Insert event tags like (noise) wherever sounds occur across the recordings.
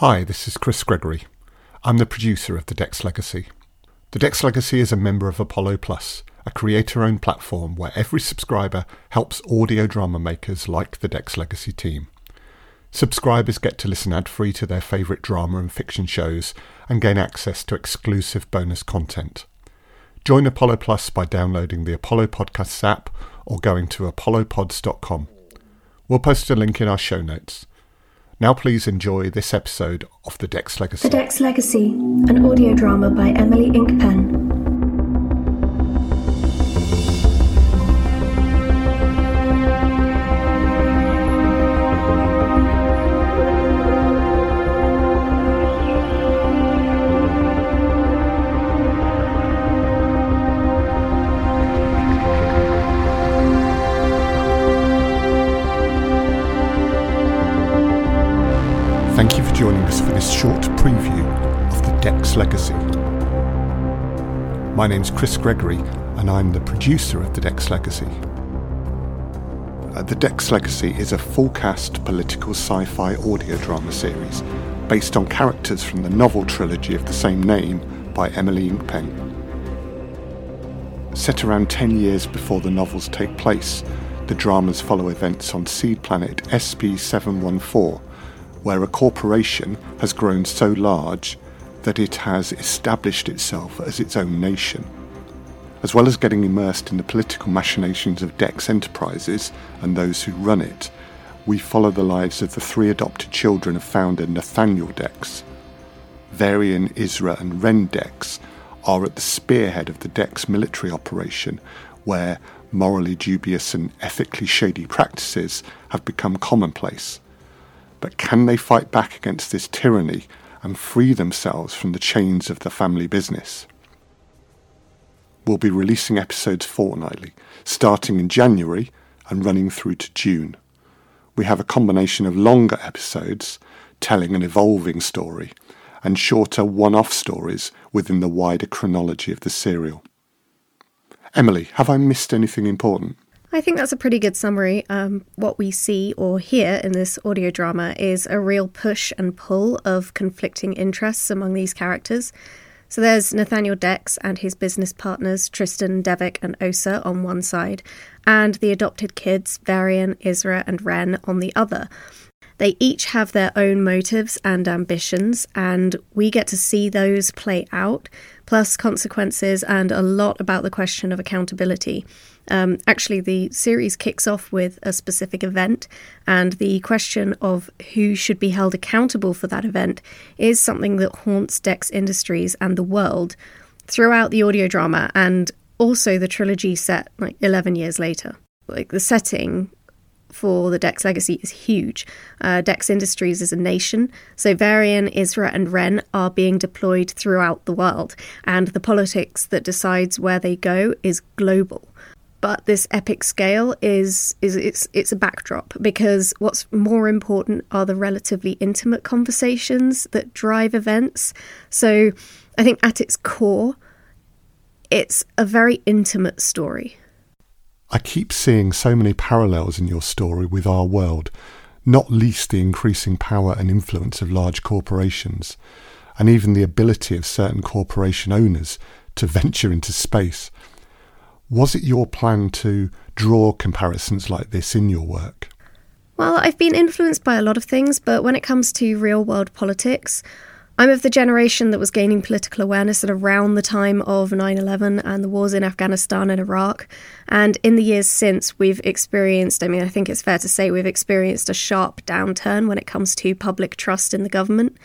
Hi, this is Chris Gregory. I'm the producer of The Dex Legacy. The Dex Legacy is a member of Apollo Plus, a creator owned platform where every subscriber helps audio drama makers like the Dex Legacy team. Subscribers get to listen ad free to their favourite drama and fiction shows and gain access to exclusive bonus content. Join Apollo Plus by downloading the Apollo Podcasts app or going to apollopods.com. We'll post a link in our show notes. Now, please enjoy this episode of The Dex Legacy. The Dex Legacy, an audio drama by Emily Inkpen. Joining us for this short preview of The Dex Legacy. My name's Chris Gregory, and I'm the producer of The Dex Legacy. Uh, the Dex Legacy is a full cast political sci fi audio drama series based on characters from the novel trilogy of the same name by Emily Inkpen. Set around 10 years before the novels take place, the dramas follow events on seed planet SP 714 where a corporation has grown so large that it has established itself as its own nation. As well as getting immersed in the political machinations of Dex Enterprises and those who run it, we follow the lives of the three adopted children of founder Nathaniel Dex. Varian, Isra, and Ren Dex are at the spearhead of the Dex military operation, where morally dubious and ethically shady practices have become commonplace. But can they fight back against this tyranny and free themselves from the chains of the family business? We'll be releasing episodes fortnightly, starting in January and running through to June. We have a combination of longer episodes telling an evolving story and shorter one off stories within the wider chronology of the serial. Emily, have I missed anything important? I think that's a pretty good summary. Um, what we see or hear in this audio drama is a real push and pull of conflicting interests among these characters. So there's Nathaniel Dex and his business partners, Tristan, Devik, and Osa, on one side, and the adopted kids, Varian, Isra, and Ren, on the other. They each have their own motives and ambitions, and we get to see those play out, plus consequences and a lot about the question of accountability. Um, actually, the series kicks off with a specific event, and the question of who should be held accountable for that event is something that haunts Dex Industries and the world throughout the audio drama and also the trilogy set like 11 years later. Like the setting for the Dex legacy is huge. Uh, Dex Industries is a nation, so Varian, Isra, and Ren are being deployed throughout the world, and the politics that decides where they go is global but this epic scale is is it's it's a backdrop because what's more important are the relatively intimate conversations that drive events. So I think at its core it's a very intimate story. I keep seeing so many parallels in your story with our world, not least the increasing power and influence of large corporations, and even the ability of certain corporation owners to (laughs) venture into space was it your plan to draw comparisons like this in your work? Well, I've been influenced by a lot of things, but when it comes to real world politics, I'm of the generation that was gaining political awareness at around the time of 9 11 and the wars in Afghanistan and Iraq. And in the years since, we've experienced, I mean, I think it's fair to say we've experienced a sharp downturn when it comes to public trust in the government.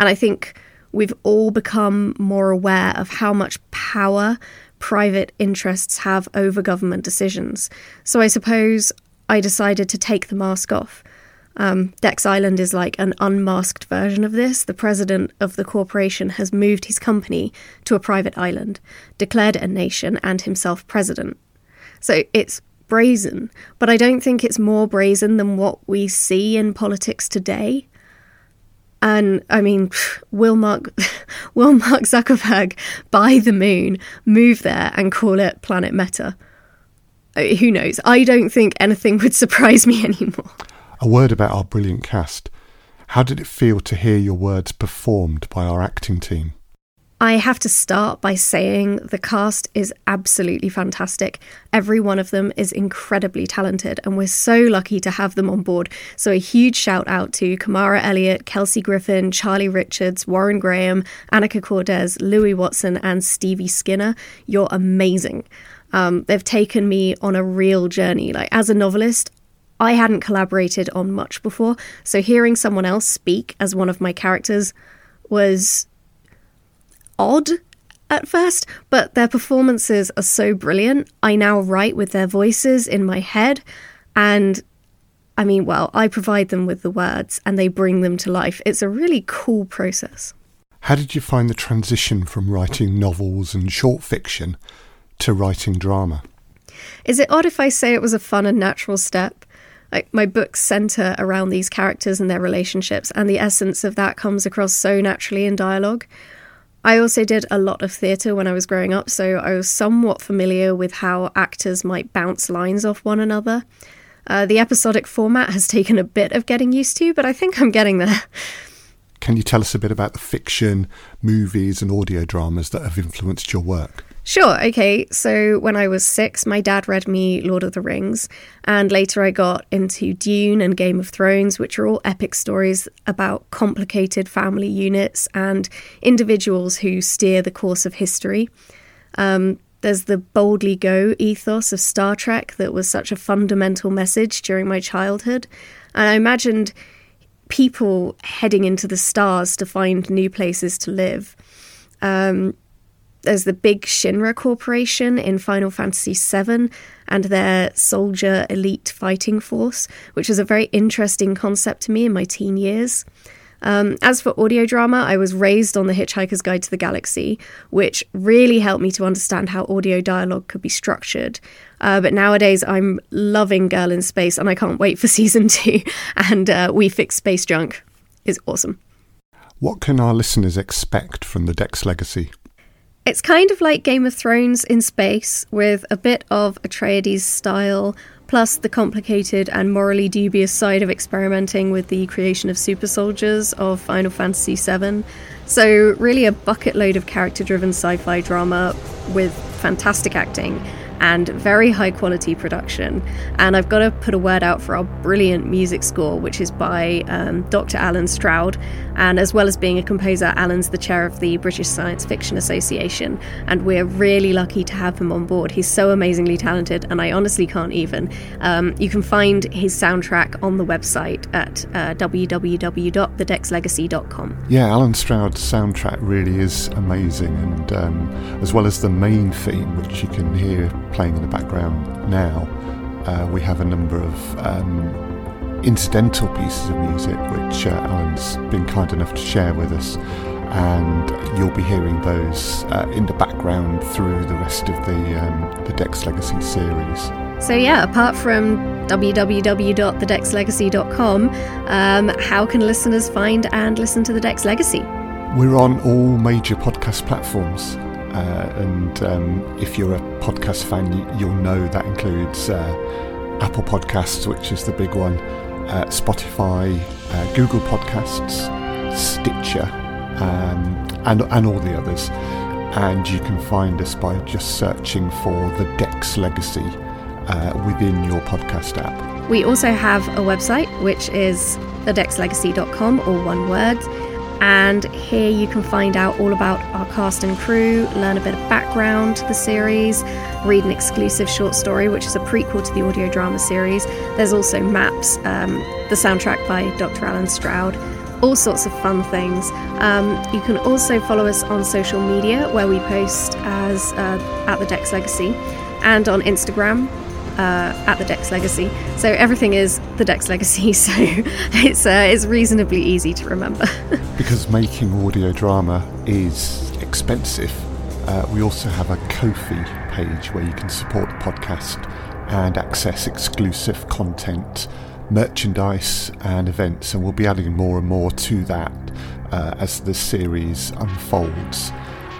And I think we've all become more aware of how much power private interests have over government decisions. So I suppose I decided to take the mask off. Um, Dex Island is like an unmasked version of this. The president of the corporation has moved his company to a private island, declared a nation, and himself president. So it's brazen, but I don't think it's more brazen than what we see in politics today. And I mean, will Mark, (laughs) will Mark Zuckerberg buy the moon, move there, and call it Planet Meta? Uh, who knows? I don't think anything (laughs) would surprise me anymore. A word about our brilliant cast. How did it feel to hear your words performed by our acting team? I have to start by saying the cast is absolutely fantastic. Every one of them is incredibly talented, and we're so lucky to have them on board. So, a huge shout out to Kamara Elliott, Kelsey Griffin, Charlie Richards, Warren Graham, Annika Kordes, Lewie Watson, and Stevie Skinner. You're amazing. Um, they've taken me on a real journey. Like, as a novelist, I hadn't collaborated on much before, so hearing someone else speak as one of my characters was odd at first, but their performances are so brilliant. I now write with their voices in my head, and I mean, well, I provide them with the words and they bring them to life. It's a really cool process. How did you find the transition from writing novels and short fiction to writing drama? Is it odd if I say it was a fun and natural step? Like my books center around these characters and their relationships, and the essence of that comes across so naturally in dialogue. I also did a lot of theatre when I was growing up, so I was somewhat familiar with how actors might bounce lines off one another. Uh, the episodic format has (laughs) taken a bit of getting used to, but I think I'm getting there. Can you tell us a bit about the fiction, movies, and audio dramas that have influenced your work? Sure, okay. So when I was six, my dad read me Lord of the Rings, and later I got into Dune and Game of Thrones, which are all epic stories about complicated family units and individuals who steer the course of history. Um, there's the boldly go ethos of Star Trek that was such a fundamental message during my childhood. And I imagined people heading into the stars to find new places to live. Um, there's the big Shinra Corporation in Final Fantasy VII and their soldier elite fighting force, which was a very interesting concept to me in my teen years. Um, as for audio drama, I was raised on The Hitchhiker's Guide to the Galaxy, which really helped me to understand how audio dialogue could be structured. Uh, but nowadays, I'm loving Girl in Space, and I can't wait for (laughs) season two. And uh, We Fix Space Junk is awesome. What can our listeners expect from the Dex Legacy? It's kind of like Game of Thrones in space, with a bit of Atreides style, plus the complicated and morally dubious side of experimenting with the creation of super soldiers of Final Fantasy VII. So, really, a bucket load of character driven sci fi drama with fantastic acting and very high quality production. And I've got to put a word out for our brilliant music score, which is by um, Dr. Allen Stroud. And as well as being a composer, Allen's the chair of the British Science Fiction Association. And we're really lucky to have him on board. He's so amazingly talented, and I honestly can't even. Um, you can find his soundtrack on the website at uh, www.thedexlegacy.com. Yeah, Allen Stroud's soundtrack really is amazing, and um, as well as the main theme, which you can hear playing in the background now, uh, we have a number of um, incidental pieces of music which uh, Allen's been kind enough to share with us. And you'll be hearing those uh, in the background through the rest of the um, the Dex Legacy series. So yeah, apart from www.thedexlegacy.com, um, how can listeners find and listen to the Dex Legacy? We're on all major podcast platforms. Uh, and um, if you're a podcast fan, you, will know that includes uh, Apple Podcasts, which is the big one, uh, Spotify, uh, Google Podcasts, Stitcher, um, and, and all the others. And you can find us by just searching for the Dex Legacy uh, within your podcast app. We also have a website, which is thedexlegacy.com, or one word. And here you can find out all about our cast and crew, learn a bit of background to the series, read an exclusive short story, which is a prequel to the audio drama series. There's also maps, um, the soundtrack by Dr. Allen Stroud, all sorts of fun things. Um, you can also follow us on social media where we post as uh, at the Dex Legacy and on Instagram uh, at the Dex Legacy. So everything is the Dex Legacy. (laughs) So it's uh, it's reasonably easy to remember. (laughs) because making audio drama is expensive. Uh, we also have a Ko-fi page where you can support the podcast and access exclusive content, merchandise, and events. And we'll be adding more and more to that uh, as the series unfolds.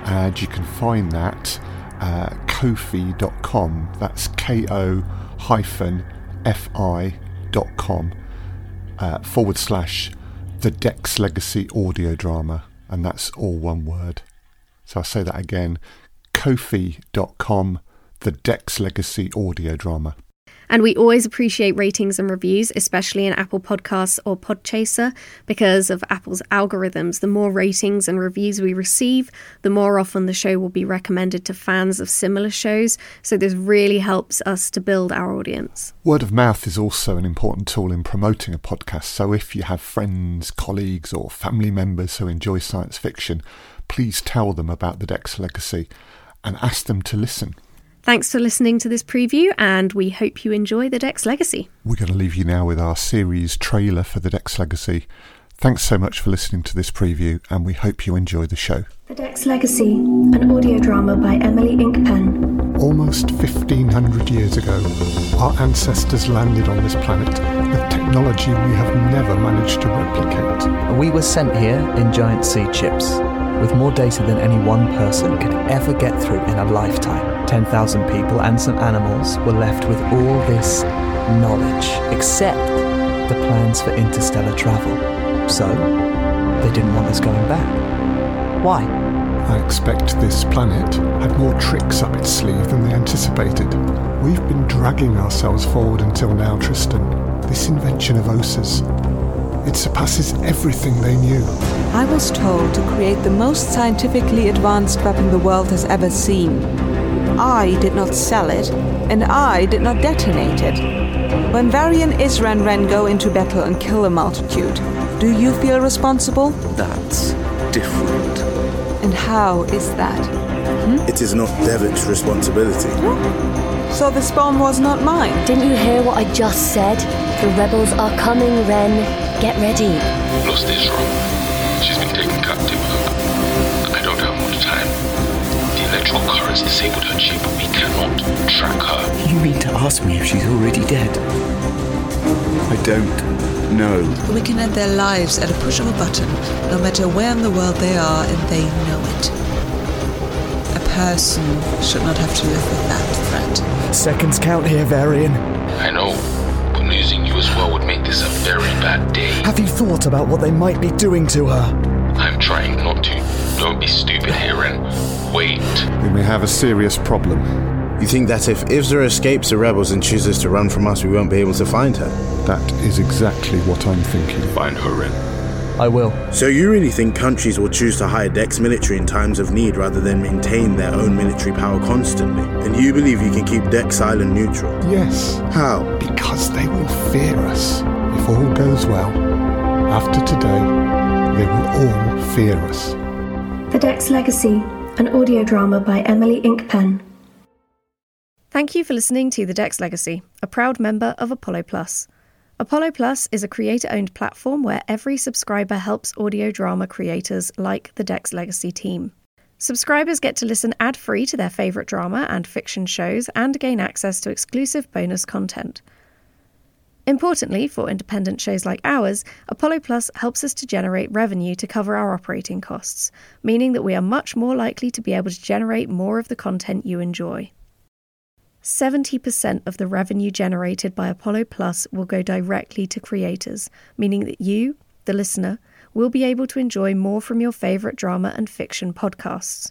And you can find that uh, ko-fi.com. That's ko hyphen fi.com uh, forward slash The Dex Legacy audio drama, and that's all one word. So I'll say that again kofi.com, The Dex Legacy audio drama. And we always appreciate ratings and reviews, especially in Apple Podcasts or Podchaser, because of Apple's algorithms. The more ratings and reviews we receive, the more often the show will be recommended to fans of similar shows. So this really helps us to build our audience. Word of mouth is also an important tool in promoting a podcast. So if you have friends, colleagues, or family members who enjoy science fiction, please tell them about the Dex Legacy and ask them to listen. Thanks for listening to this preview, and we hope you enjoy The Dex Legacy. We're going to leave you now with our series trailer for The Dex Legacy. Thanks so much for listening to this preview, and we hope you enjoy the show. The Dex Legacy, an audio drama by Emily Inkpen. Almost 1500 years ago, our ancestors landed on this planet with technology we have never managed to replicate. We were sent here in giant seed ships, with more data than any one person could ever get through in a lifetime. 10,000 people and some animals were left with all this knowledge, except the plans for interstellar travel. So, they didn't want us going back. Why? I expect this planet had more tricks up its sleeve than they anticipated. We've been dragging ourselves forward until now, Tristan. This invention of Osa's it surpasses everything they knew. I was told to create the most scientifically advanced weapon the world has ever seen. I did not sell it, and I did not detonate it. When Varian Isran Ren go into battle and kill a multitude, do you feel responsible? That's different. And how is that? Hmm? It is not Devik's responsibility. So this bomb was not mine. Didn't you hear what I just said? The rebels are coming, Ren. Get ready. Lost Isra. She's been taken captive. The electro currents disabled her chip. We cannot track her. You mean to ask me if she's already dead? I don't know. We can end their lives at a push of a button, no matter where in the world they are, and they know it. A person should not have to live with that threat. Seconds count here, Varian. I know but losing you as well would make this a very bad day. Have you thought about what they might be doing to her? I'm trying not to. Don't be stupid here and wait. We may have a serious problem. You think that if Isra escapes the rebels and chooses to run from us, we won't be able to find her? That is exactly what I'm thinking. Find her, Ren. I will. So you really think countries will choose to hire Dex military in times of need rather than maintain their own military power constantly? And you believe you can keep Dex Island neutral? Yes. How? Because they will fear us. If all goes well, after today, they will all fear us. The Dex Legacy, an audio drama by Emily Inkpen. Thank you for listening to The Dex Legacy, a proud member of Apollo Plus. Apollo Plus is a creator owned platform where every subscriber helps audio drama creators like the Dex Legacy team. Subscribers get to listen ad free to their favourite drama and fiction shows and gain access to exclusive bonus content. Importantly, for independent shows like ours, Apollo Plus helps us to generate revenue to cover our operating costs, meaning that we are much more likely to be able to generate more of the content you enjoy. 70% of the revenue generated by Apollo Plus will go directly to creators, meaning that you, the listener, will be able to enjoy more from your favourite drama and fiction podcasts.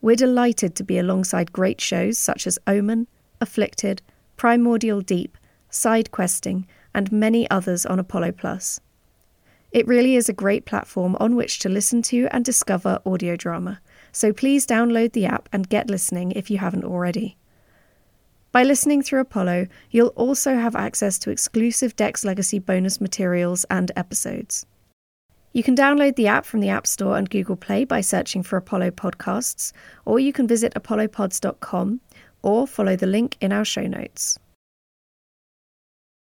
We're delighted to be alongside great shows such as Omen, Afflicted, Primordial Deep, Side Questing, and many others on Apollo Plus. It really is a great platform on which to listen to and discover audio drama, so please download the app and get listening if you haven't already. By listening through Apollo, you'll also have access to exclusive Dex Legacy bonus materials and episodes. You can download the app from the App Store and Google Play by searching for Apollo Podcasts, or you can visit apollopods.com or follow the link in our show notes.